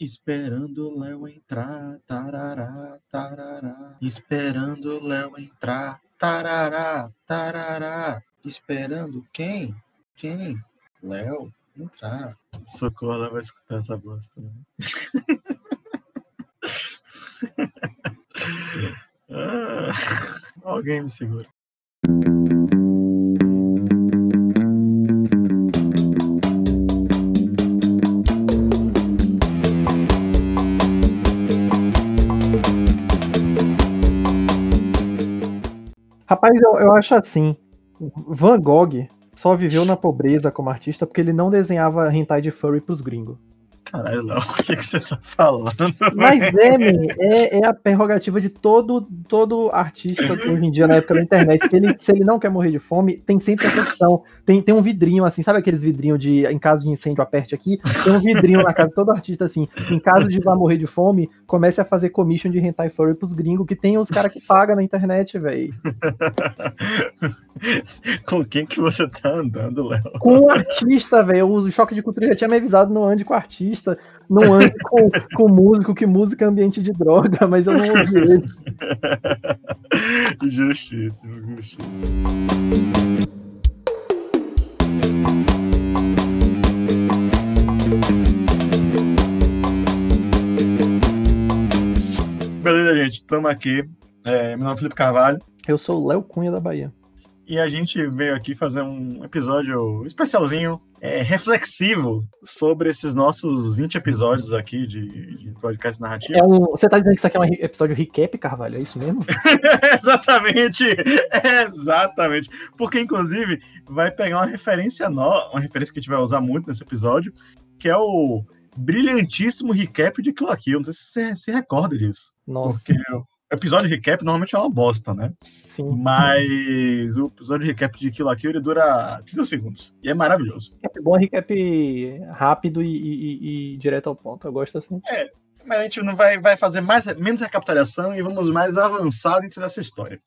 Esperando o Léo entrar, tarará, tarará. Esperando o Léo entrar, tarará, tarará. Esperando quem? Quem? Léo entrar. Socorro, ela vai escutar essa bosta. Né? ah, alguém me segura. Rapaz, eu, eu acho assim. Van Gogh só viveu na pobreza como artista porque ele não desenhava hentai de furry pros gringos. Caralho, Léo, o que, que você tá falando? Mas é, é, é, a prerrogativa de todo, todo artista hoje em dia, na época da internet. Se ele, se ele não quer morrer de fome, tem sempre a questão. Tem, tem um vidrinho assim, sabe aqueles vidrinhos de em caso de incêndio, aperte aqui? Tem um vidrinho na casa de todo artista assim. Em caso de vá morrer de fome, comece a fazer commission de hentai furry pros gringos, que tem os caras que pagam na internet, velho. Com quem que você tá andando, Léo? Com um artista, velho. O choque de cultura já tinha me avisado, não ande com artista, não ande com, com músico, que música é ambiente de droga, mas eu não ouvi ele. justíssimo, justíssimo. Beleza, gente, estamos aqui. É, meu nome é Felipe Carvalho. Eu sou o Léo Cunha da Bahia. E a gente veio aqui fazer um episódio especialzinho, é, reflexivo, sobre esses nossos 20 episódios aqui de, de podcast narrativo. É um, você tá dizendo que isso aqui é um episódio recap, Carvalho? É isso mesmo? exatamente! Exatamente! Porque, inclusive, vai pegar uma referência nova, uma referência que a gente vai usar muito nesse episódio, que é o brilhantíssimo recap de Kill la Kill. Não sei se você se recorda disso. Nossa. Porque episódio de recap normalmente é uma bosta, né? Sim. Mas o episódio de recap de Kill la Kill ele dura 30 segundos. E é maravilhoso. Recap bom, recap rápido e, e, e, direto ao ponto. Eu gosto assim. É, mas a gente não vai, vai fazer mais, menos recapitulação e vamos mais avançar dentro dessa história.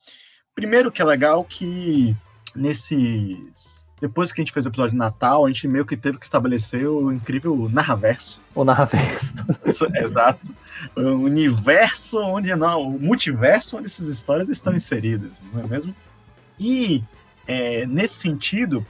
Primeiro que é legal que nesses. Depois que a gente fez o episódio de Natal, a gente meio que teve que estabelecer o incrível Narraverso. O Narraverso. exato. O universo onde não, o multiverso onde essas histórias estão inseridas, não é mesmo? E é, nesse sentido,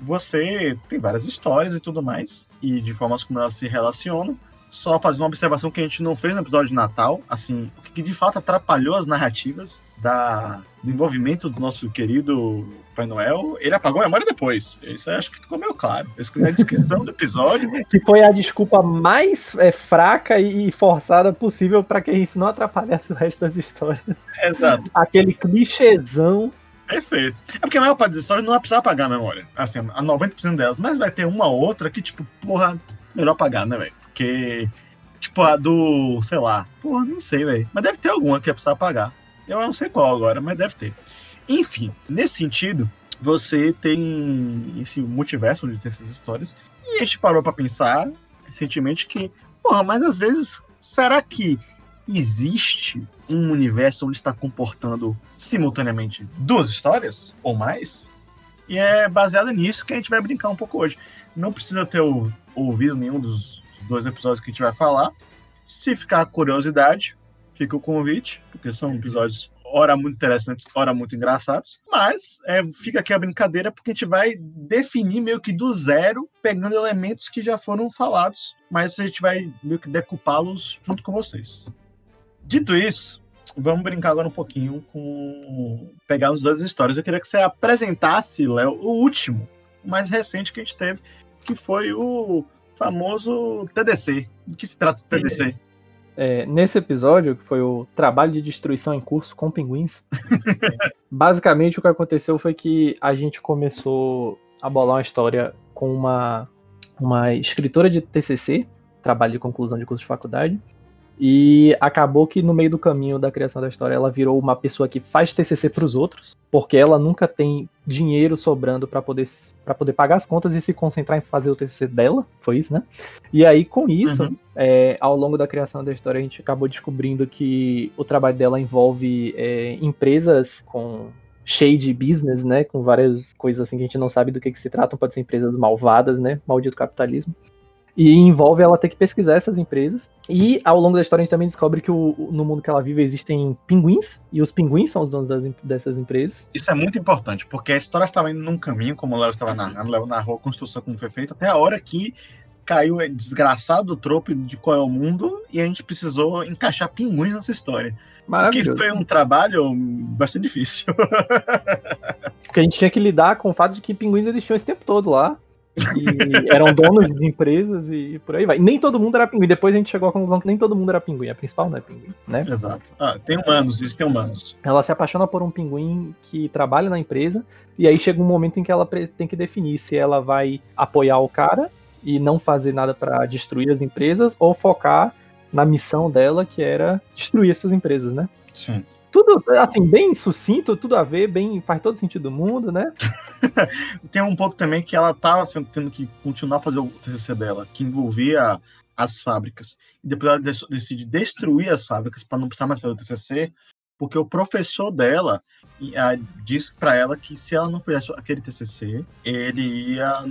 você tem várias histórias e tudo mais, e de formas como elas se relacionam. Só fazer uma observação que a gente não fez no episódio de Natal, assim, o que de fato atrapalhou as narrativas da, do envolvimento do nosso querido Pai Noel, ele apagou a memória depois. Isso acho que ficou meio claro. Eu escrevi na descrição do episódio. Que foi a desculpa mais é, fraca e forçada possível para que isso não atrapalhasse o resto das histórias. Exato. Aquele clichêzão. Perfeito. É porque a maior parte das histórias não vai precisar apagar a memória. Assim, a 90% delas. Mas vai ter uma outra que, tipo, porra, melhor apagar, né, velho? Porque, tipo, a do, sei lá, porra, não sei, velho. Mas deve ter alguma que ia precisar apagar. Eu não sei qual agora, mas deve ter. Enfim, nesse sentido, você tem esse multiverso onde tem essas histórias. E a gente parou para pensar recentemente que, porra, mas às vezes, será que existe um universo onde está comportando simultaneamente duas histórias ou mais? E é baseado nisso que a gente vai brincar um pouco hoje. Não precisa ter ouvido nenhum dos dois episódios que a gente vai falar. Se ficar curiosidade, fica o convite, porque são episódios ora muito interessantes, ora muito engraçados. Mas é, fica aqui a brincadeira, porque a gente vai definir meio que do zero, pegando elementos que já foram falados, mas a gente vai meio que decupá-los junto com vocês. Dito isso, vamos brincar agora um pouquinho com pegar as duas histórias. Eu queria que você apresentasse, Léo, o último, o mais recente que a gente teve, que foi o famoso TDC. Do que se trata o TDC? É, nesse episódio, que foi o trabalho de destruição em curso com pinguins, basicamente o que aconteceu foi que a gente começou a bolar uma história com uma, uma escritora de TCC, trabalho de conclusão de curso de faculdade, e acabou que no meio do caminho da criação da história ela virou uma pessoa que faz TCC para os outros, porque ela nunca tem dinheiro sobrando para poder para poder pagar as contas e se concentrar em fazer o TCC dela, foi isso, né? E aí com isso, uhum. é, ao longo da criação da história a gente acabou descobrindo que o trabalho dela envolve é, empresas com shade business, né, com várias coisas assim que a gente não sabe do que, que se tratam, pode ser empresas malvadas, né, maldito capitalismo. E envolve ela ter que pesquisar essas empresas. E ao longo da história a gente também descobre que o, no mundo que ela vive existem pinguins, e os pinguins são os donos das, dessas empresas. Isso é muito importante, porque a história estava indo num caminho, como o Léo estava narrando, o Léo narrou a construção como foi feita, até a hora que caiu desgraçado trope de qual é o mundo, e a gente precisou encaixar pinguins nessa história. Que foi um trabalho bastante difícil. Porque a gente tinha que lidar com o fato de que pinguins existiam esse tempo todo lá. E eram donos de empresas e por aí vai. Nem todo mundo era pinguim. Depois a gente chegou à conclusão que nem todo mundo era pinguim. A principal não é pinguim, né? Exato. Ah, tem humanos, existem humanos. Ela se apaixona por um pinguim que trabalha na empresa. E aí chega um momento em que ela tem que definir se ela vai apoiar o cara e não fazer nada para destruir as empresas ou focar na missão dela, que era destruir essas empresas, né? Sim. Tudo, assim, bem sucinto, tudo a ver, bem, faz todo sentido do mundo, né? Tem um ponto também que ela tava assim, tendo que continuar a fazer o TCC dela, que envolvia as fábricas. E depois ela decide destruir as fábricas para não precisar mais fazer o TCC, porque o professor dela disse para ela que se ela não fizesse aquele TCC, ele ia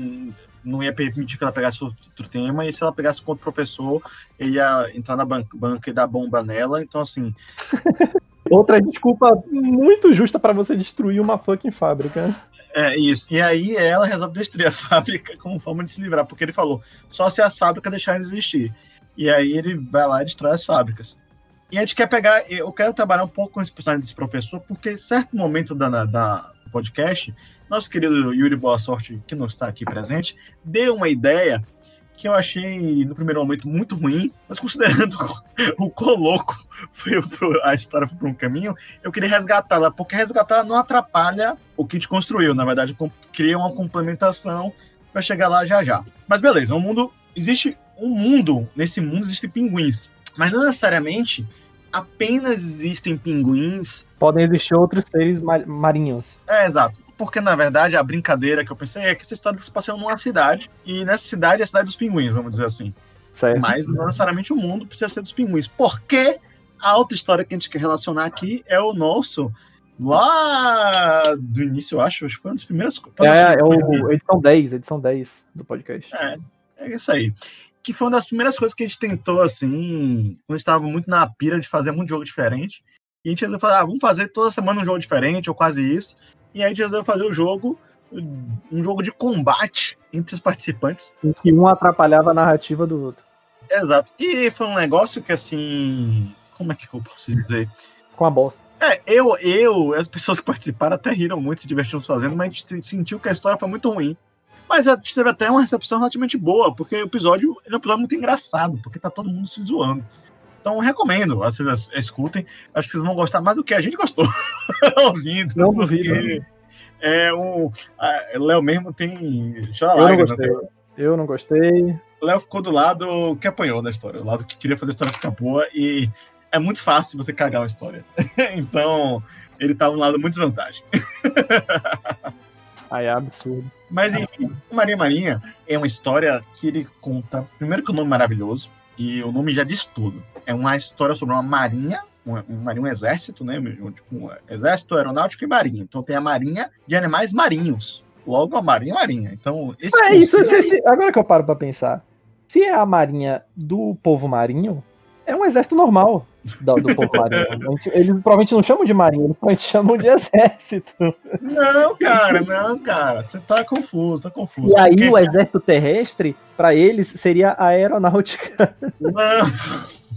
não ia permitir que ela pegasse outro tema, e se ela pegasse com outro professor, ele ia entrar na banca, banca e dar bomba nela. Então, assim. Outra desculpa muito justa para você destruir uma fucking fábrica. É isso. E aí ela resolve destruir a fábrica como forma de se livrar, porque ele falou: só se as fábricas deixarem de existir. E aí ele vai lá e destrói as fábricas. E a gente quer pegar. Eu quero trabalhar um pouco com esse personagem desse professor, porque em certo momento da, da podcast, nosso querido Yuri Boa Sorte, que não está aqui presente, deu uma ideia que eu achei no primeiro momento muito ruim, mas considerando o quão louco foi a história foi por um caminho, eu queria resgatá-la, porque resgatá-la não atrapalha o que te construiu, na verdade, cria uma complementação para chegar lá já já. Mas beleza, o mundo existe um mundo, nesse mundo existem pinguins, mas não necessariamente apenas existem pinguins. Podem existir outros seres marinhos. É, exato porque na verdade a brincadeira que eu pensei é que essa história se passa numa cidade, e nessa cidade é a cidade dos pinguins, vamos dizer assim. Certo. Mas não necessariamente o mundo precisa ser dos pinguins. Porque a outra história que a gente quer relacionar aqui é o nosso. Lá do início, eu acho, acho que foi uma das primeiras. É, é o edição 10, edição 10 do podcast. É, é isso aí. Que foi uma das primeiras coisas que a gente tentou, assim, quando estava muito na pira de fazer muito jogo diferente. E a gente falar, ah, vamos fazer toda semana um jogo diferente, ou quase isso. E aí a gente resolveu fazer o jogo, um jogo de combate entre os participantes. Em que um atrapalhava a narrativa do outro. Exato. E foi um negócio que, assim. Como é que eu posso dizer? Com a bosta. É, eu, eu, as pessoas que participaram até riram muito, se divertiram fazendo, mas a gente sentiu que a história foi muito ruim. Mas a gente teve até uma recepção relativamente boa, porque o episódio é um episódio muito engraçado, porque tá todo mundo se zoando. Então recomendo, vocês escutem. Acho que vocês vão gostar mais do que a gente gostou ouvindo. Não duvido. É um. Léo mesmo tem. Chora Eu não gostei. Né? Eu não gostei. Léo ficou do lado que apanhou da história, o lado que queria fazer a história ficar boa e é muito fácil você cagar uma história. então, ele tava no lado muito desvantagem. Ai, é absurdo. Mas enfim, Maria Marinha é uma história que ele conta. Primeiro que o nome é maravilhoso, e o nome já diz tudo. É uma história sobre uma marinha, um, um, um exército, né? Tipo, um exército aeronáutico e marinha. Então tem a marinha de animais marinhos. Logo a marinha marinha. Então, esse é isso, agora que eu paro para pensar. Se é a marinha do povo marinho, é um exército normal do, do povo marinho. Eles provavelmente não chamam de marinha, eles provavelmente chamam de exército. Não, cara, não, cara. Você tá confuso, tá confuso. E aí porque... o exército terrestre, para eles, seria a aeronáutica. Não.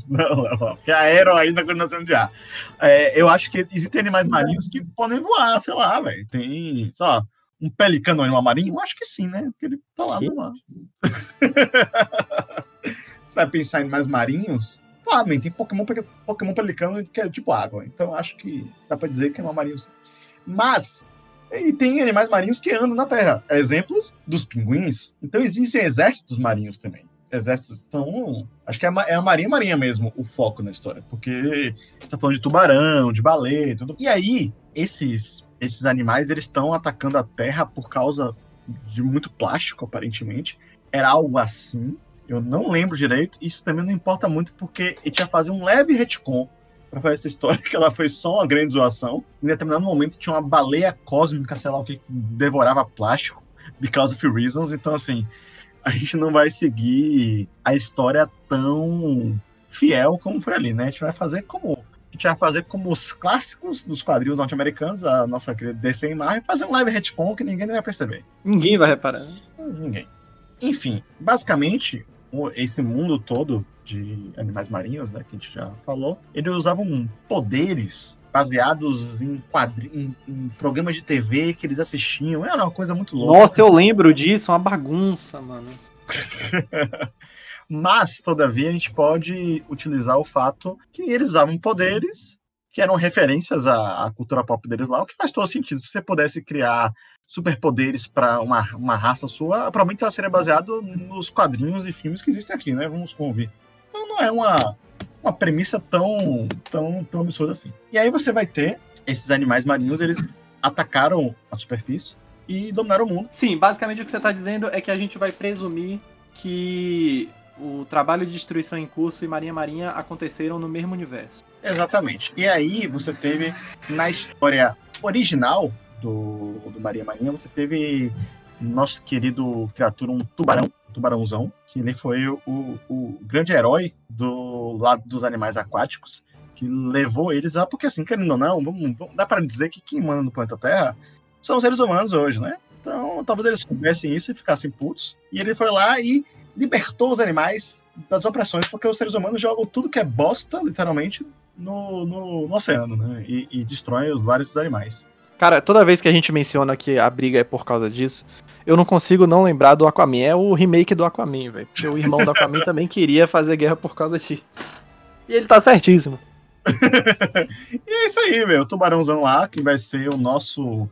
Não, não, porque a aero ainda continua sendo de ar. É, eu acho que existem animais marinhos que podem voar, sei lá, velho. Tem, só um pelicano um animal marinho? Eu acho que sim, né? Porque ele tá lá no mar. Você vai pensar em animais marinhos? Claro, tem Pokémon, Pokémon Pelicano que é tipo água. Então acho que dá pra dizer que é um marinho. Mas, e tem animais marinhos que andam na Terra. Exemplos dos pinguins. Então existem exércitos marinhos também. Exércitos. Então, acho que é a, é a Marinha Marinha mesmo o foco na história. Porque você tá falando de tubarão, de baleia, tudo. E aí, esses, esses animais, eles estão atacando a Terra por causa de muito plástico, aparentemente. Era algo assim. Eu não lembro direito. Isso também não importa muito, porque ele tinha fazer um leve retcon para fazer essa história, que ela foi só uma grande zoação. Em determinado momento tinha uma baleia cósmica, sei lá o que, que devorava plástico, because of reasons. Então, assim, a gente não vai seguir a história tão fiel como foi ali, né? A gente vai fazer como a gente vai fazer como os clássicos dos quadrinhos norte-americanos, a nossa querida DC e Marvel, fazer um live retcon que ninguém vai perceber. Ninguém vai reparar. Né? Ninguém. Enfim, basicamente, esse mundo todo de animais marinhos, né, que a gente já falou, eles usavam poderes baseados em quadrinhos, em, programas de TV que eles assistiam. Era uma coisa muito louca. Nossa, eu lembro disso, uma bagunça, mano. Mas, todavia, a gente pode utilizar o fato que eles usavam poderes que eram referências à, à, cultura pop deles lá, o que faz todo sentido. Se você pudesse criar superpoderes para uma, uma raça sua, provavelmente ela seria baseado nos quadrinhos e filmes que existem aqui, né? Vamos convir. Então não é uma, uma premissa tão, tão, tão absurda assim. E aí você vai ter esses animais marinhos, eles atacaram a superfície e dominaram o mundo. Sim, basicamente o que você está dizendo é que a gente vai presumir que o trabalho de destruição em curso e Marinha Marinha aconteceram no mesmo universo. Exatamente. E aí você teve na história original do, do Maria Marinha, você teve nosso querido criatura, um tubarão, tubarãozão, que ele foi o, o grande herói do lado dos animais aquáticos, que levou eles a. Porque, assim, querendo ou não, vamos, vamos, dá para dizer que quem manda no planeta Terra são os seres humanos hoje, né? Então, talvez eles soubessem isso e ficassem putos. E ele foi lá e libertou os animais das opressões, porque os seres humanos jogam tudo que é bosta, literalmente, no, no, no oceano, né? E, e destroem os vários dos animais. Cara, toda vez que a gente menciona que a briga é por causa disso, eu não consigo não lembrar do Aquaman. É o remake do Aquaman, velho. Porque o irmão do Aquaman também queria fazer guerra por causa disso. E ele tá certíssimo. e é isso aí, meu. O tubarãozão lá, que vai ser o nosso.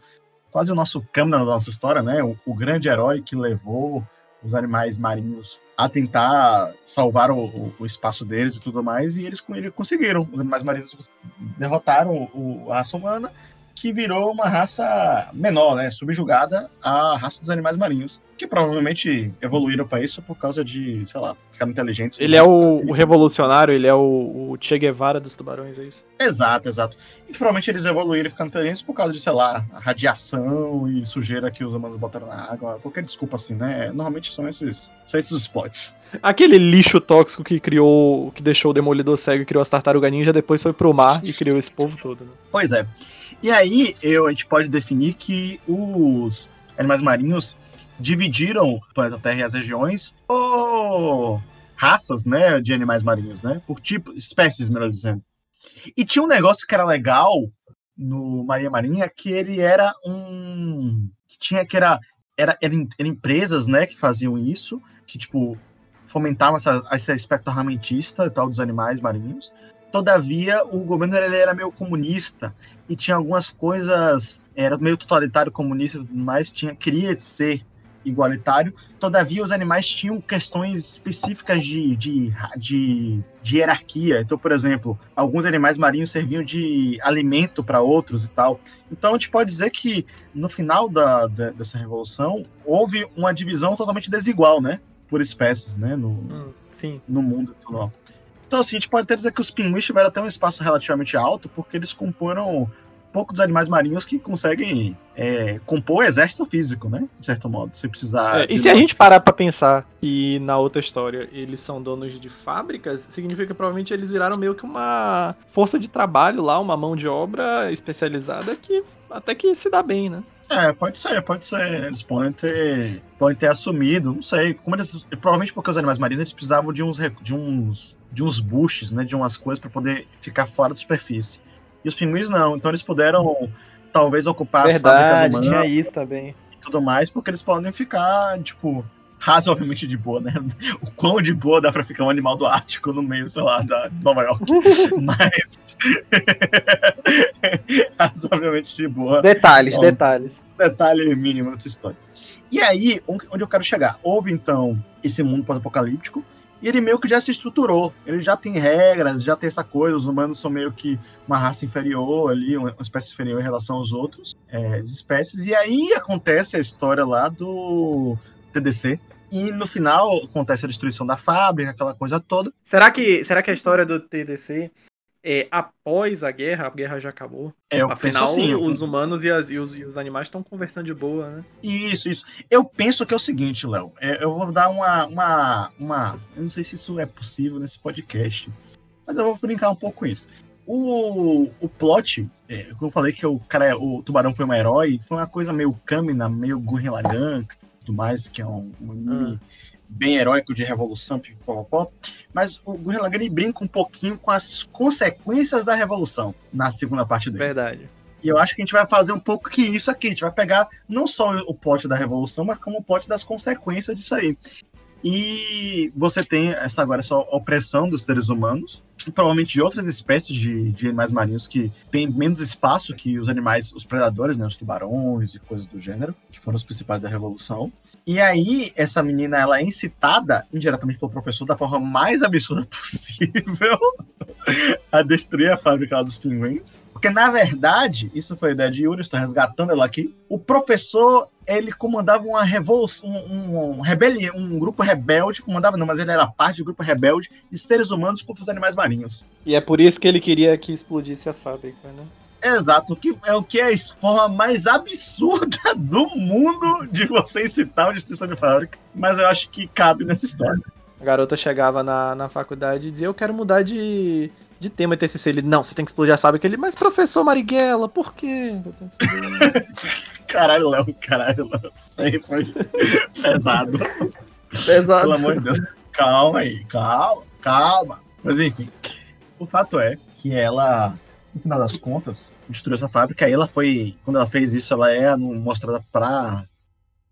Quase o nosso câmera da nossa história, né? O, o grande herói que levou os animais marinhos a tentar salvar o, o, o, espaço deles e tudo mais, e eles, eles conseguiram. Os animais marinhos derrotaram o, a raça humana que virou uma raça menor, né, subjugada à raça dos animais marinhos, que provavelmente evoluíram para isso por causa de, sei lá, ficar inteligentes. Ele é o, o, revolucionário, ele é o, o, Che Guevara dos tubarões, é isso? Exato, exato. E provavelmente eles evoluíram e ficaram inteligentes por causa de, sei lá, radiação e sujeira que os humanos botaram na água, qualquer desculpa assim, né? Normalmente são esses, são esses os plots. Aquele lixo tóxico que criou, que deixou o Demolidor cego e criou as tartarugas ninja, depois foi pro mar e criou esse povo todo, né? Pois é. E aí eu, a gente pode definir que os animais marinhos dividiram o planeta Terra e as regiões por raças, né, de animais marinhos, né, por tipo, espécies, melhor dizendo. E tinha um negócio que era legal no Maria Marinha, que ele era um que tinha que era era, era, era empresas, né, que faziam isso, que tipo fomentavam essa, esse aspecto armamentista e tal dos animais marinhos. Todavia, o governo ele era meio comunista e tinha algumas coisas, era meio totalitário comunista mais, tinha, queria ser igualitário, todavia os animais tinham questões específicas de, de, de, de hierarquia. Então, por exemplo, alguns animais marinhos serviam de alimento para outros e tal. Então, a gente pode dizer que no final da, da, dessa revolução houve uma divisão totalmente desigual, né? Por espécies, né? No, hum, sim. no mundo atual. Então, assim, a gente pode até dizer que os pinguins tiveram até um espaço relativamente alto, porque eles comporam pouco dos animais marinhos que conseguem é, compor exército físico, né? De certo modo, se precisar. É, e se a gente parar para pensar que na outra história eles são donos de fábricas, significa que provavelmente eles viraram meio que uma força de trabalho lá, uma mão de obra especializada que até que se dá bem, né? É, pode ser, pode ser. Eles podem ter, podem ter assumido, não sei. Como eles, provavelmente porque os animais marinhos eles precisavam de uns, de uns, de uns boosts, né, de umas coisas para poder ficar fora da superfície. E os pinguins não, então eles puderam talvez ocupar Verdade, as fábricas humanas. tinha isso também. E tudo mais, porque eles podem ficar, tipo, razoavelmente de boa, né? O quão de boa dá pra ficar um animal do Ártico no meio, sei lá, da Nova York. Mas. razoavelmente de boa. Detalhes, então, detalhes. Detalhe mínimo dessa história. E aí, onde eu quero chegar? Houve então esse mundo pós-apocalíptico, e ele meio que já se estruturou. Ele já tem regras, já tem essa coisa. Os humanos são meio que uma raça inferior ali, uma espécie inferior em relação aos outros é, espécies. E aí acontece a história lá do TDC. E no final acontece a destruição da fábrica, aquela coisa toda. Será que, será que a história do TDC é após a guerra, a guerra já acabou. É, eu Afinal, penso assim, os humanos e, as- e os, e os animais estão conversando de boa, né? Isso, isso. Eu penso que é o seguinte, Léo. é, eu vou dar uma, uma, uma. Eu não sei se isso é possível nesse podcast, mas eu vou brincar um pouco com isso. O, o plot, é, como eu falei que o cara, o tubarão foi um herói, foi uma coisa meio Kamina, meio Gurren Lagann, tudo mais, que é um, um anime bem heróico de revolução, pipopopó. Mas o Gurren Lagann brinca um pouquinho com as consequências da revolução na segunda parte dele. Verdade. E eu acho que a gente vai fazer um pouco que isso aqui. A gente vai pegar não só o plot da revolução, mas como o plot das consequências disso aí. E você tem essa agora essa opressão dos seres humanos, provavelmente de outras espécies de, de animais marinhos que têm menos espaço que os animais, os predadores, né, os tubarões e coisas do gênero, que foram os principais da revolução. E aí essa menina ela é incitada indiretamente pelo professor da forma mais absurda possível a destruir a fábrica lá dos pinguins. Porque, na verdade, isso foi a ideia de Yuri, estou resgatando ela aqui. O professor, ele comandava uma revolução, um, um, um grupo rebelde, comandava não, mas ele era parte do grupo rebelde de seres humanos contra os animais marinhos. E é por isso que ele queria que explodisse as fábricas, né? Exato, que é o que é a forma mais absurda do mundo de você incitar a destruição de fábrica. Mas eu acho que cabe nessa história. A garota chegava na, na faculdade e dizia, eu quero mudar de, de tema e TCC. Ele, não, você tem que explodir a fábrica. Ele, mas professor Marighella, por quê? Eu tenho que fazer isso?" Caralho, Léo, caralho, Léo. Isso aí foi pesado. Pesado. Pelo amor de Deus. Calma aí, calma, calma. Mas enfim, o fato é que ela, no final das contas, destruiu essa fábrica. Aí ela foi, quando ela fez isso, ela é mostrada pra.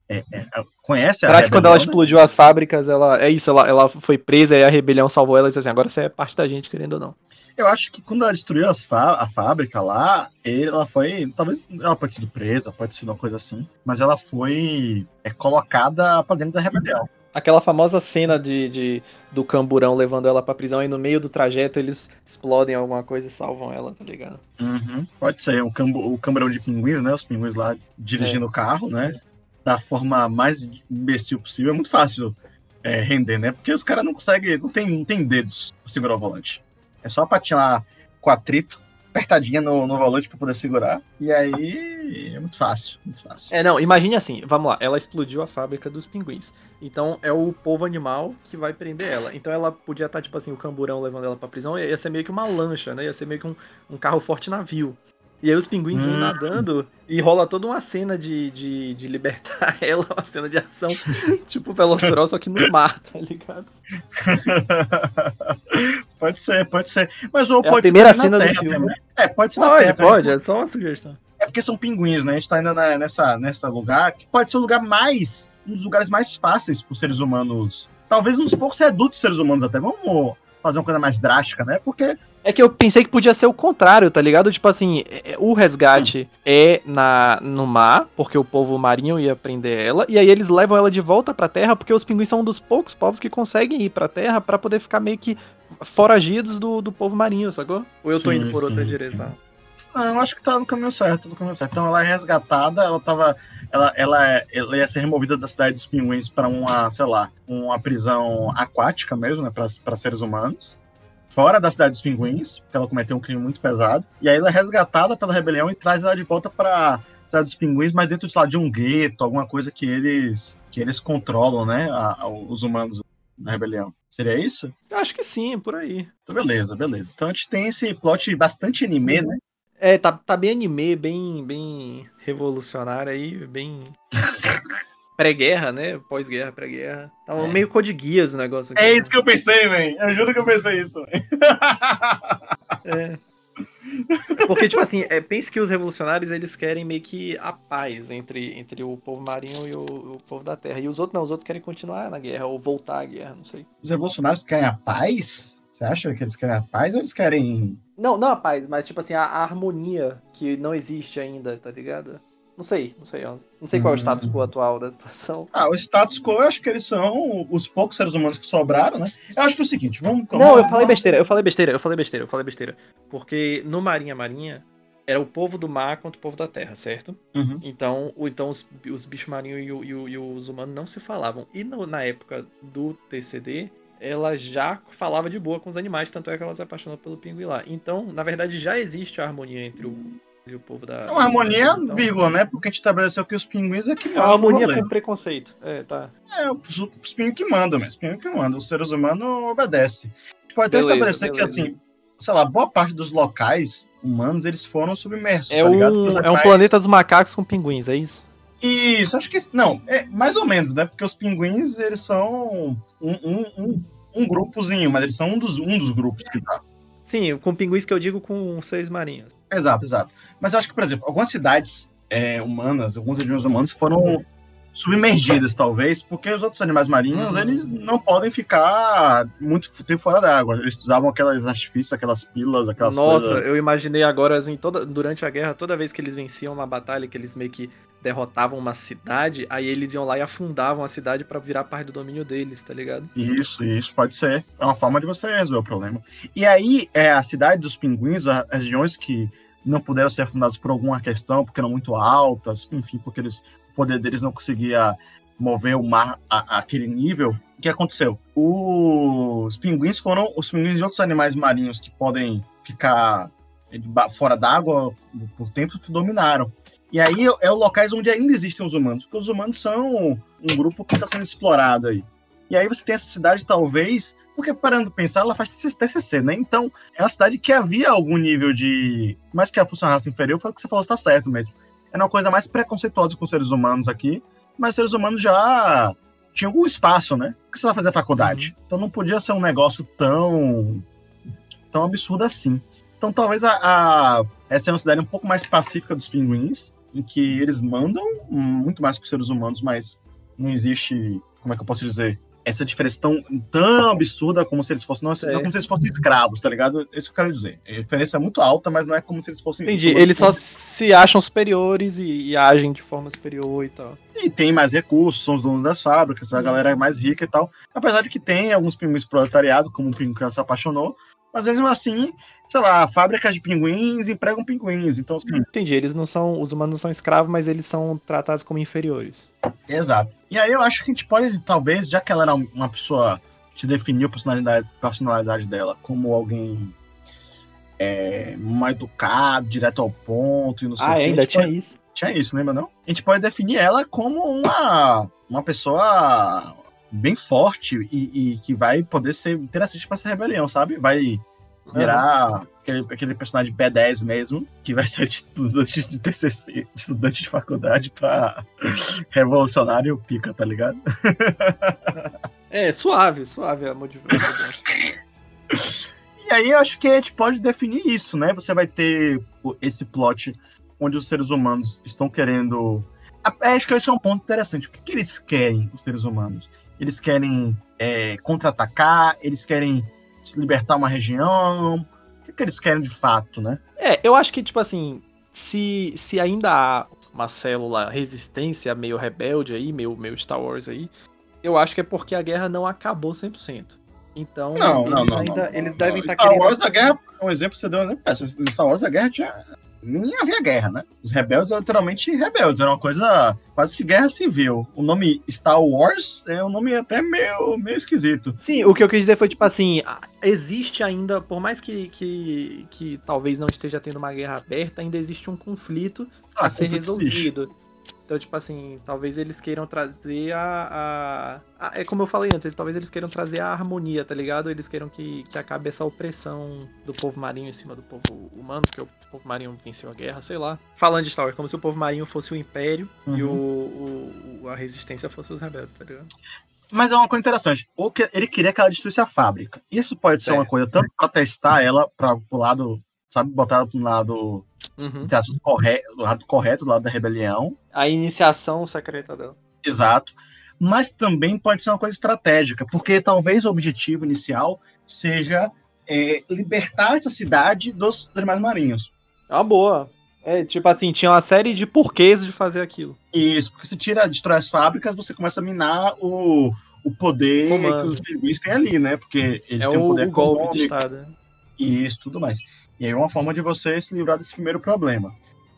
É, é, conhece a Será que quando ela né? explodiu as fábricas, ela. É isso, ela, ela foi presa e a rebelião salvou ela e disse assim, agora você é parte da gente, querendo ou não. Eu acho que quando ela destruiu as fá- a fábrica lá, ela foi. Talvez ela pode ter sido presa, pode ser uma coisa assim. Mas ela foi é, colocada pra dentro da rebelião. Aquela famosa cena de, de- do camburão levando ela pra prisão e no meio do trajeto eles explodem alguma coisa e salvam ela, tá ligado? Uhum. Pode ser o, cambu, o camburão de pinguins, né? Os pinguins lá dirigindo o carro, né? Da forma mais imbecil possível. É muito fácil é, render, né? Porque os caras não conseguem, não tem, não tem dedos pra segurar o volante. É só patinar com atrito, apertadinha no, no volante pra poder segurar. E aí é muito fácil, muito fácil. É, não, imagine assim, vamos lá, ela explodiu a fábrica dos pinguins. Então é o povo animal que vai prender ela. Então ela podia estar, tipo assim, o camburão levando ela pra prisão, ia ser meio que uma lancha, né? Ia ser meio que um, um carro forte navio. E aí os pinguins Hum. nadando e rola toda uma cena de, de, de libertar ela, uma cena de ação, tipo Velociraptor, só que no mar, tá ligado? pode ser, pode ser. Mas ou É a pode primeira ser cena na do terra filme. também. É, pode ser na Pode, terra. também. pode, é só uma sugestão. É porque são pinguins, né? A gente tá indo na- nessa, nessa lugar que pode ser o lugar mais. Um dos lugares mais fáceis para os seres humanos. Talvez um dos poucos redutos seres humanos até. Vamos fazer uma coisa mais drástica, né? Porque. É que eu pensei que podia ser o contrário, tá ligado? Tipo assim, é- o resgate é na, no mar, porque o povo marinho ia prender ela, e aí eles levam ela de volta pra terra, porque os pinguins são um dos poucos povos que conseguem ir pra terra pra poder ficar meio que foragidos do, do povo marinho, sacou? Ou eu tô Sim, indo por outra sim, direção? Não, eu acho que tá no caminho certo, no caminho certo. Então ela é resgatada, ela tava. Ela, ela, é- ela ia ser removida da cidade dos pinguins para uma, sei lá, uma prisão aquática mesmo, né? Para seres humanos. Fora da cidade dos pinguins, porque ela cometeu um crime muito pesado. E aí ela é resgatada pela rebelião e traz ela de volta para cidade dos pinguins, mas dentro sei lá, de um gueto, alguma coisa que eles que eles controlam, né? a- a- os humanos da rebelião. Seria isso? Acho que sim, por aí. Então, beleza, beleza. Então a gente tem esse plot bastante anime, né? É, tá, tá bem anime, bem, bem revolucionário aí, bem. Pré-guerra, né? Pós-guerra, pré-guerra. Tá É. meio code guias o negócio aqui. É isso que eu pensei, velho. Eu juro que eu pensei isso. véi. É. Porque, tipo assim, é, pense que os revolucionários eles querem meio que a paz entre, entre o povo marinho e o, o povo da terra. E os outros não, os outros querem continuar na guerra, ou voltar à guerra, não sei. Os revolucionários querem a paz? Você acha que eles querem a paz ou eles querem. Não, não a paz, mas tipo assim, a, a harmonia que não existe ainda, tá ligado? Não sei, não sei. eu Não sei qual é o Hum. status quo atual da situação. Ah, o status quo, eu acho que eles são os poucos seres humanos que sobraram, né? Eu acho que é o seguinte, vamos. Não, eu falei besteira, eu falei besteira, eu falei besteira, eu falei besteira. Porque no Marinha Marinha era o povo do mar contra o povo da terra, certo? Uhum. Então, o- então os, os bichos marinhos e, o- e o- e os humanos não se falavam. E no- na época do TCD, ela já falava de boa com os animais, tanto é que ela se apaixonou pelo pinguim lá. Então, na verdade, já existe a harmonia entre o, e o povo da. É uma harmonia, então... vírgula, né? Porque a gente estabeleceu que os pinguins é que É uma harmonia com preconceito. É, tá. É, os, os pinguins que mandam, mas os pinguins que mandam. Os seres humanos obedecem. A gente pode até beleza, estabelecer beleza. que, assim, sei lá, boa parte dos locais humanos, eles foram submersos, é tá um, É um planeta dos macacos com pinguins, é isso? Isso, acho que não, é mais ou menos, né? Porque os pinguins, eles são um, um, um, um grupozinho, mas eles são um dos, um dos grupos que tá. Sim, com pinguins que eu digo com seres marinhos. Exato, exato. Mas eu acho que, por exemplo, algumas cidades é, humanas, algumas regiões humanas foram submergidas, talvez, porque os outros animais marinhos, uhum. eles não podem ficar muito tempo fora da água. Eles usavam aquelas artifícios, aquelas pílulas, aquelas Nossa, coisas... eu imaginei agora, assim, toda, durante a guerra, toda vez que eles venciam uma batalha, que eles meio que derrotavam uma cidade, aí eles iam lá e afundavam a cidade para virar parte do domínio deles, tá ligado? Isso, isso pode ser. É uma forma de você resolver o problema. E aí, é, a cidade dos pinguins, as regiões que não puderam ser afundadas por alguma questão, porque eram muito altas, enfim, porque eles poder deles não conseguia mover o mar a, aquele nível, o que aconteceu? Os pinguins foram os pinguins de outros animais marinhos que podem ficar fora d'água por tempo dominaram. E aí é o locais onde ainda existem os humanos, porque os humanos são um grupo que está sendo explorado aí. E aí você tem essa cidade, talvez, porque parando de pensar, ela faz TCC, né? Então, é uma cidade que havia algum nível de. Mais que a função raça inferior, foi o que você falou, está certo mesmo era uma coisa mais preconceituosa com os seres humanos aqui, mas os seres humanos já tinham algum espaço, né? O que você vai fazer a faculdade? Uhum. Então não podia ser um negócio tão tão absurdo assim. Então talvez a, a essa é uma cidade um pouco mais pacífica dos pinguins, em que eles mandam muito mais que os seres humanos, mas não existe, como é que eu posso dizer, essa diferença tão, tão absurda como se eles fossem. Não, não como se eles fossem escravos, tá ligado? É isso que eu quero dizer. A diferença é muito alta, mas não é como se eles fossem. Entendi. Eles só se acham superiores e, e, agem de forma superior e tal. E tem mais recursos, são os donos das fábricas, a galera é mais rica e tal. Apesar de que tem alguns pinguins proletariado, como o pinguim que se apaixonou, mas mesmo assim, sei lá, fábricas de pinguins empregam pinguins. Então, assim. Entendi, eles não são. Os humanos não são escravos, mas eles são tratados como inferiores. Exato. E aí eu acho que a gente pode, talvez, já que ela era uma pessoa que definiu a personalidade, personalidade dela como alguém é, mais educado, direto ao ponto e não sei ah, o que. ainda tinha pode... isso. Tinha isso, lembra não? A gente pode definir ela como uma, uma pessoa bem forte e, e que vai poder ser interessante para essa rebelião, sabe? Vai virar uhum. aquele, aquele personagem B10 mesmo, que vai ser de estudante de TCC, estudante de faculdade pra revolucionário pica, tá ligado? É, suave, suave a modificação. e aí eu acho que a gente pode definir isso, né? Você vai ter esse plot onde os seres humanos estão querendo. Acho que esse é um ponto interessante. O que, que eles querem, os seres humanos? Eles querem é, contra-atacar, eles querem libertar uma região? O que, que eles querem de fato, né? É, eu acho que, tipo assim, se, se ainda há uma célula resistência meio rebelde aí, meio, meio Star Wars aí, eu acho que é porque a guerra não acabou 100%. Então, não, eles, não, não, ainda, eles devem estar tá querendo... Star Wars da guerra, um exemplo, você deu um exemplo péssimo. Star Wars da guerra tinha nem havia guerra, né? Os rebeldes eram literalmente rebeldes, era uma coisa quase que guerra civil. O nome Star Wars é um nome até meio, meio esquisito. Sim, o que eu quis dizer foi tipo assim: existe ainda, por mais que, que, que talvez não esteja tendo uma guerra aberta, ainda existe um conflito ah, a ser resolvido. Existe. Então, tipo assim, talvez eles queiram trazer a, a, a, É como eu falei antes, talvez eles queiram trazer a harmonia, tá ligado? Eles queiram que, que acabe essa opressão do povo marinho em cima do povo humano, porque o povo marinho venceu a guerra, sei lá. Falando de Star Wars, como se o povo marinho fosse o império uhum. e o, o, a resistência fosse os rebeldes, tá ligado? Mas é uma coisa interessante. O que ele queria que ela destruísse a fábrica. Isso pode ser é. uma coisa tanto para testar ela para o lado sabe, botar no lado, uhum. correto, do lado correto, do lado da rebelião. A iniciação secreta dela. Exato. Mas também pode ser uma coisa estratégica, porque talvez o objetivo inicial seja é, libertar essa cidade dos animais marinhos. É uma boa. É, tipo assim, tinha uma série de porquês de fazer aquilo. Isso, porque se tira, destrói as fábricas, você começa a minar o, o poder Comando. que os pinguins têm ali, né? Porque eles é têm o, poder o golpe de Estado. E isso, tudo mais. E aí é uma forma de você se livrar desse primeiro problema.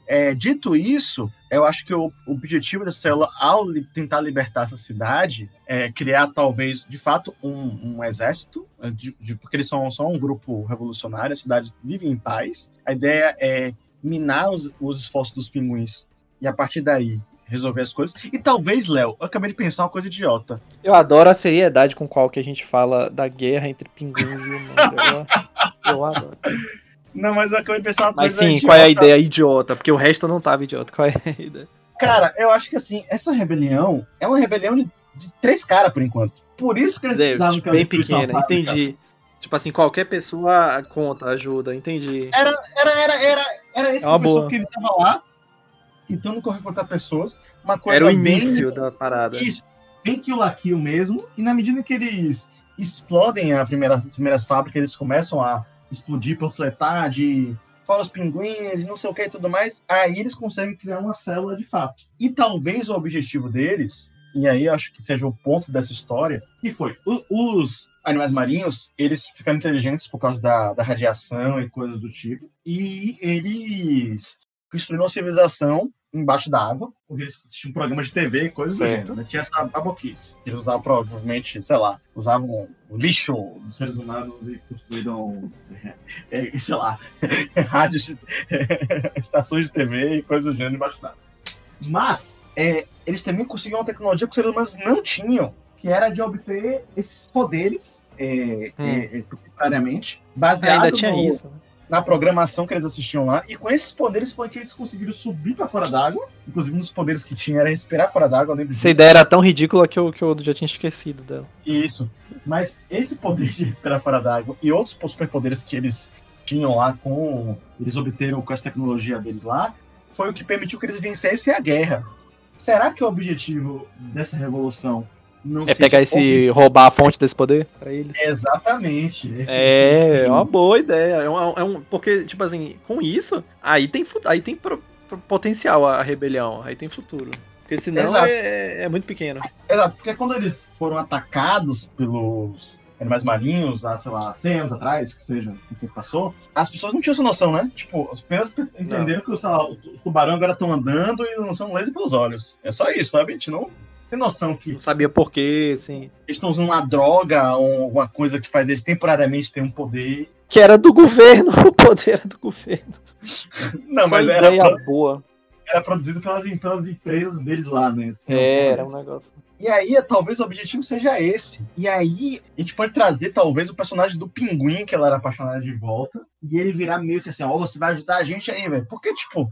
É, dito isso, eu acho que o, o objetivo da célula, ao li, tentar libertar essa cidade, é criar talvez, de fato, um, um exército, é, de, de, porque eles são só um grupo revolucionário, a cidade vive em paz. A ideia é minar os, os esforços dos pinguins e a partir daí resolver as coisas. E talvez, Léo, eu acabei de pensar uma coisa idiota. Eu adoro a seriedade com qual que a gente fala da guerra entre pinguins e humanos. Eu, eu adoro. Não, mas eu acabei de pensar uma mas coisa sim, qual é a ideia idiota? Porque o resto não tava idiota. Qual é a ideia? Cara, eu acho que assim, essa rebelião é uma rebelião de, de três caras, por enquanto. Por isso que eles precisavam tipo, que bem pequena, entendi. Tipo assim, qualquer pessoa conta, ajuda, entendi. Era, era, era, era, era esse É professor boa. que ele tava lá, tentando correr contra pessoas. Uma coisa Era o bem- início da parada. Isso, bem kill la kill mesmo. E na medida que eles explodem a primeira, as primeiras fábricas, eles começam a explodir, panfletar de fora os pinguins e não sei o que e tudo mais, aí eles conseguem criar uma célula de fato. E talvez o objetivo deles, e aí acho que seja o ponto dessa história, que foi, os animais marinhos, eles ficaram inteligentes por causa da, da radiação e coisas do tipo, e eles construíram uma civilização embaixo d'água, onde eles assistiam um programa de TV e coisas do gênero. né? Tinha essa baboquice. que Eles usavam provavelmente, sei lá, usavam o lixo dos seres humanos e construíram, é, sei lá, rádios, de- estações de TV e coisas do gênero embaixo d'água. Mas é, eles também conseguiam uma tecnologia que os seres humanos não tinham, que era de obter esses poderes é, Hum. é, é, proprietariamente, baseado Ainda tinha no- isso. né? Na programação que eles assistiam lá. E com esses poderes foi que eles conseguiram subir pra fora d'água. Inclusive, um dos poderes que tinha era respirar fora d'água, lembro Essa disso. ideia era tão ridícula que eu, que eu já tinha esquecido dela. Isso. Mas esse poder de respirar fora d'água e outros superpoderes que eles tinham lá com. Eles obteram com essa tecnologia deles lá, foi o que permitiu que eles vencessem a guerra. Será que o objetivo dessa revolução não É pegar esse. roubar a fonte desse poder pra eles. Exatamente. É, é uma boa ideia. É um, é um- porque, tipo assim, com isso, aí tem, aí tem pro- pro- potencial a rebelião, aí tem futuro. Porque senão Exato. é, é muito pequeno. Exato, porque quando eles foram atacados pelos animais marinhos, há, sei lá, 100 anos atrás, que seja, o que passou, as pessoas não tinham essa noção, né? Tipo, as pessoas entenderam que sei lá, os tubarão agora estão andando e não são laser pelos olhos. É só isso, sabe? A gente não tem noção que Não sabia por quê, assim. eles estão usando uma droga ou alguma coisa que faz eles temporariamente ter um poder. Que era do governo, o poder era do governo. Não, Só mas era, pro- boa. era produzido pelas, pelas empresas deles lá, né? É, era um negócio. E aí, talvez o objetivo seja esse. E aí, a gente pode trazer, talvez, o personagem do pinguim, que ela era apaixonada de volta, e ele virar meio que assim, ó, você vai ajudar a gente aí, velho. Porque, tipo,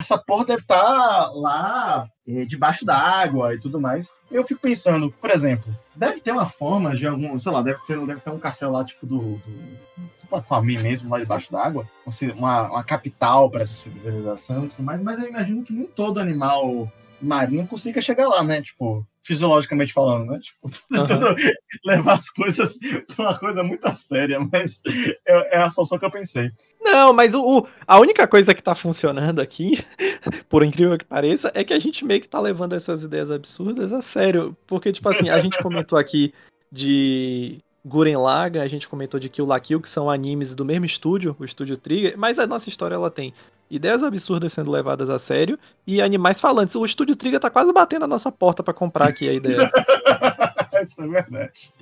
essa porra deve estar lá é, debaixo d'água e tudo mais. Eu fico pensando, por exemplo, deve ter uma forma de algum, sei lá, deve ter, deve ter um castelo lá, tipo, do. do tipo Aquaman mesmo, lá debaixo d'água. Assim, Uma, uma capital para essa civilização e tudo mais, mas eu imagino que nem todo animal marinho consiga chegar lá, né? Tipo, fisiologicamente falando, né? Tipo, tentando levar as coisas pra uma coisa muito a séria, mas é, é a solução que eu pensei. Não, mas o, o- a única coisa que tá funcionando aqui, por incrível que pareça, é que a gente meio que tá levando essas ideias absurdas a sério. Porque, tipo assim, a gente comentou aqui de Guren Laga, a gente comentou de Kill la Kill, que são animes do mesmo estúdio, o estúdio Trigger, mas a nossa história ela tem ideias absurdas sendo levadas a sério e animais falantes. O estúdio Trigger tá quase batendo a nossa porta pra comprar aqui a ideia. Isso é verdade.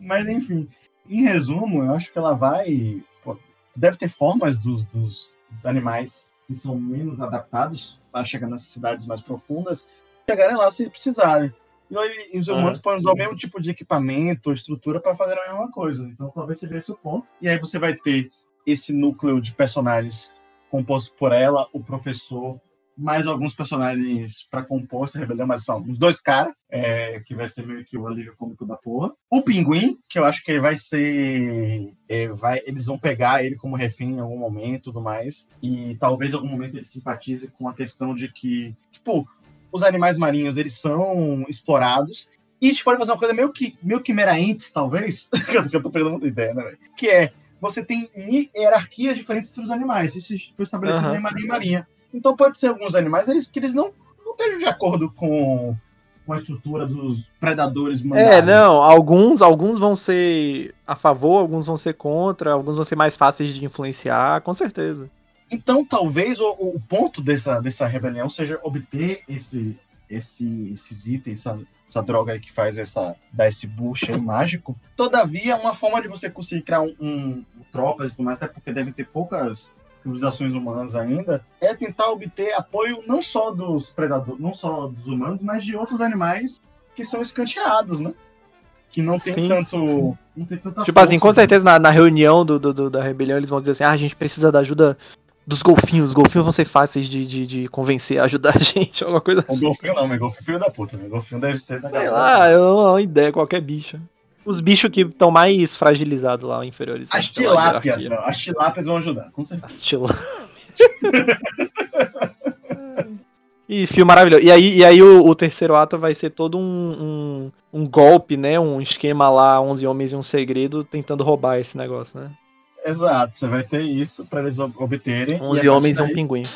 Mas enfim, em resumo, eu acho que ela vai. pô, deve ter formas dos, dos animais que são menos adaptados para chegar nas cidades mais profundas, chegarem lá se precisarem. E os humanos podem usar o mesmo tipo de equipamento ou estrutura para fazer a mesma coisa. Então talvez seja esse o ponto. E aí você vai ter esse núcleo de personagens composto por ela, o professor, mais alguns personagens para compor essa rebelião, mas são uns dois caras, é, que vai ser meio que o alívio cômico da porra. O Pinguim, que eu acho que ele vai ser. é, vai, eles vão pegar ele como refém em algum momento e tudo mais. E talvez em algum momento ele simpatize com a questão de que, tipo, os animais marinhos eles são explorados. E a gente pode fazer uma coisa meio que meio quimeraentes, talvez. que eu- tô pegando muita ideia, né, velho? Que é você tem hi- hierarquias diferentes dos animais. Isso foi estabelecido Aham. em Marinha e Marinha. Então pode ser alguns animais eles, que eles não, não estejam de acordo com, com a estrutura dos predadores É, mandados. não, alguns, alguns vão ser a favor, alguns vão ser contra, alguns vão ser mais fáceis de influenciar, com certeza. Então, talvez o, o ponto dessa, dessa rebelião seja obter esse, esse, esses itens, essa, essa droga aí que faz essa, dar esse aí mágico. Todavia, uma forma de você conseguir criar um, um tropas e tudo mais, até porque deve ter poucas civilizações humanas ainda, é tentar obter apoio não só dos predadores, não só dos humanos, mas de outros animais que são escanteados, né? Que não tem Sim, tanto. Não tem tanta Tipo assim, com força, né? certeza na, na reunião do, do- do- da rebelião eles vão dizer assim: ah, a gente precisa da ajuda dos golfinhos. Os golfinhos vão ser fáceis de, de, de convencer, ajudar a gente, alguma coisa O assim. golfinho não, mas golfinho é filho da puta, né? Golfinho deve ser da Sei galera. lá, eu não tenho uma ideia, qualquer bicho. Os bichos que estão mais fragilizados lá, inferiores. As tilápias, não. As tilápias vão ajudar, com certeza. As tilápias. E filme maravilhoso. E aí, e aí o, o terceiro ato vai ser todo um, um, um golpe, né? Um esquema lá, 11 homens e um segredo, tentando roubar esse negócio, né? Exato, você vai ter isso pra eles ob- obterem. 11 e a homens e um pinguim.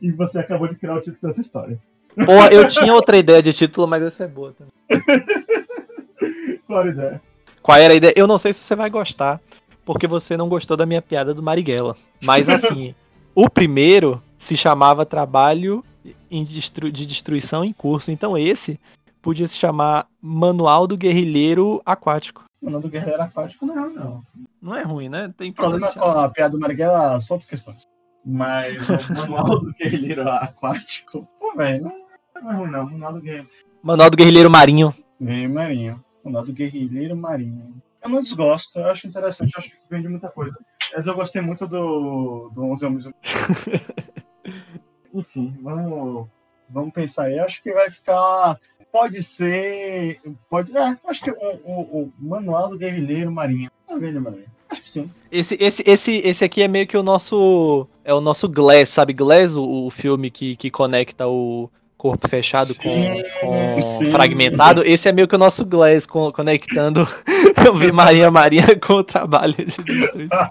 E você acabou de criar o título dessa história. Porra, eu tinha outra ideia de título, mas essa é boa também. Qual a ideia? Qual era a ideia? Eu não sei se você vai gostar, porque você não gostou da minha piada do Marighella. Mas assim, o primeiro se chamava Trabalho de Destruição em Curso. Então esse podia se chamar Manual do Guerrilheiro Aquático. Nome do Guerreiro Aquático não é, não. Não é ruim, né? Tem problema com a piada do Marighella são outras questões. Mas o manual do guerrilheiro aquático, pô, velho, não, não é ruim, não. Manual do guerrilheiro Manual do Guerrilheiro Marinho. marinho. O manual do guerrilheiro marinho. Eu não desgosto, eu acho interessante, eu acho que vende muita coisa. Mas eu gostei muito do, do 11 Homens. Enfim, vamos, vamos pensar aí. Acho que vai ficar. Pode ser. Pode, é, acho que o, o, o manual do guerrilheiro marinho. Ah, guerrilheiro marinho. Acho que sim. Esse, esse, esse, esse aqui é meio que o nosso. É o nosso Glass, sabe? Glass, o, o filme que, que conecta o corpo fechado com, Sim, com sim. fragmentado. Esse é meio que o nosso Glass, com- conectando eu vi Maria Maria com o trabalho de destruição.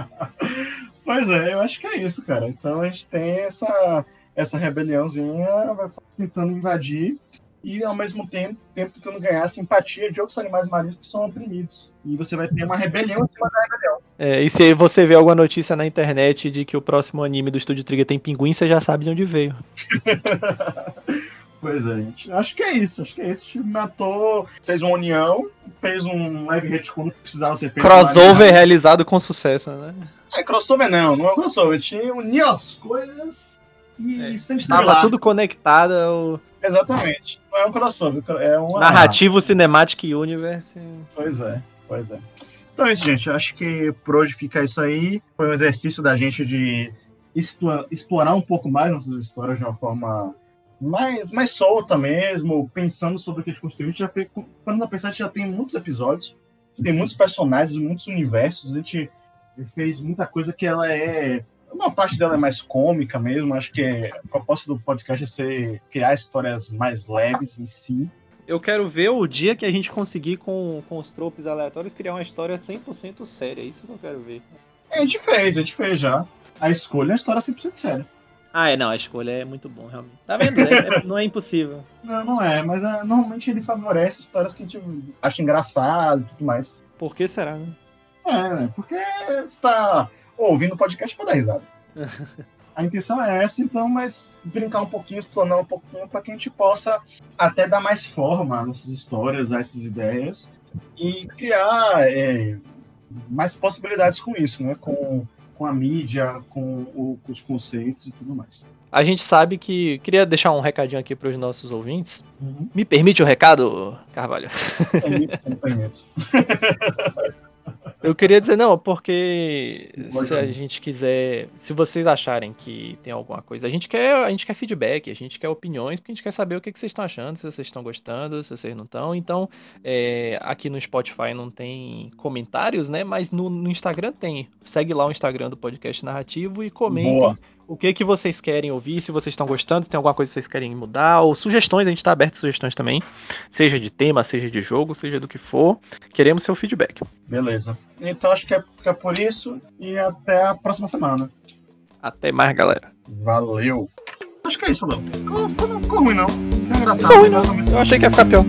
pois é, eu acho que é isso, cara. Então a gente tem essa, essa rebeliãozinha vai tentando invadir e ao mesmo tempo, tempo tentando ganhar a simpatia de outros animais marinhos que são oprimidos. E você vai ter uma rebelião em cima da rebelião. É, e se você vê alguma notícia na internet de que o próximo anime do Estúdio Trigger tem pinguim, você já sabe de onde veio. pois é, gente. Acho que é isso. Acho que é isso. Gente matou, fez uma união, fez um live retcon que precisava ser feito. Crossover realizado com sucesso, né? É, crossover não, não é crossover. Tinha unir as coisas e É, sempre Tava estrelar. tudo conectado ao Exatamente. Não é um crossover, é uma. narrativo Cinematic Universe. Pois é, pois é. Então é isso, gente. Acho que por hoje fica isso aí. Foi um exercício da gente de explo- explorar um pouco mais nossas histórias de uma forma mais, mais solta mesmo, pensando sobre o que a gente construiu. A gente já fez, quando pensar, a gente já tem muitos episódios, tem muitos personagens, muitos universos. A gente fez muita coisa que ela é. Uma parte dela é mais cômica mesmo. Acho que a proposta do podcast é ser, criar histórias mais leves em si. Eu quero ver o dia que a gente conseguir com, com os tropes aleatórios criar uma história 100% séria. Isso que eu quero ver. A gente fez, a gente fez já. A escolha é uma história 100% séria. Ah, é, não, a escolha é muito bom, realmente. Tá vendo? É- é- não é impossível. Não, não é, mas ah, normalmente ele favorece histórias que a gente acha engraçado e tudo mais. Por que será, né? É, né? Porque você tá ouvindo o podcast pra dar risada. A intenção é essa, então, mas brincar um pouquinho, explanar um pouquinho para que a gente possa até dar mais forma às nossas histórias, a essas ideias e criar é, mais possibilidades com isso, né? Com, com a mídia, com, o- com os conceitos e tudo mais. A gente sabe que. Queria deixar um recadinho aqui pros nossos ouvintes. Uhum. Me permite o recado, Carvalho? Permite, sem permite. Eu queria dizer, não, porque se a gente quiser. Se vocês acharem que tem alguma coisa, a gente quer, a gente quer feedback, a gente quer opiniões, porque a gente quer saber o que, que vocês estão achando, se vocês estão gostando, se vocês não estão. Então, é, aqui no Spotify não tem comentários, né? Mas no, no Instagram tem. Segue lá o Instagram do podcast narrativo e comentem Boa. O que que vocês querem ouvir, se vocês estão gostando, se tem alguma coisa que vocês querem mudar, ou sugestões, a gente tá aberto a sugestões também, seja de tema, seja de jogo, seja do que for. Queremos seu feedback. Beleza. Então acho que é, fica por isso e até a próxima semana. Até mais, galera. Valeu. Acho que é isso, Léo. Não ficou ruim, não. Ficou engraçado. Não. Eu achei que ia ficar pior.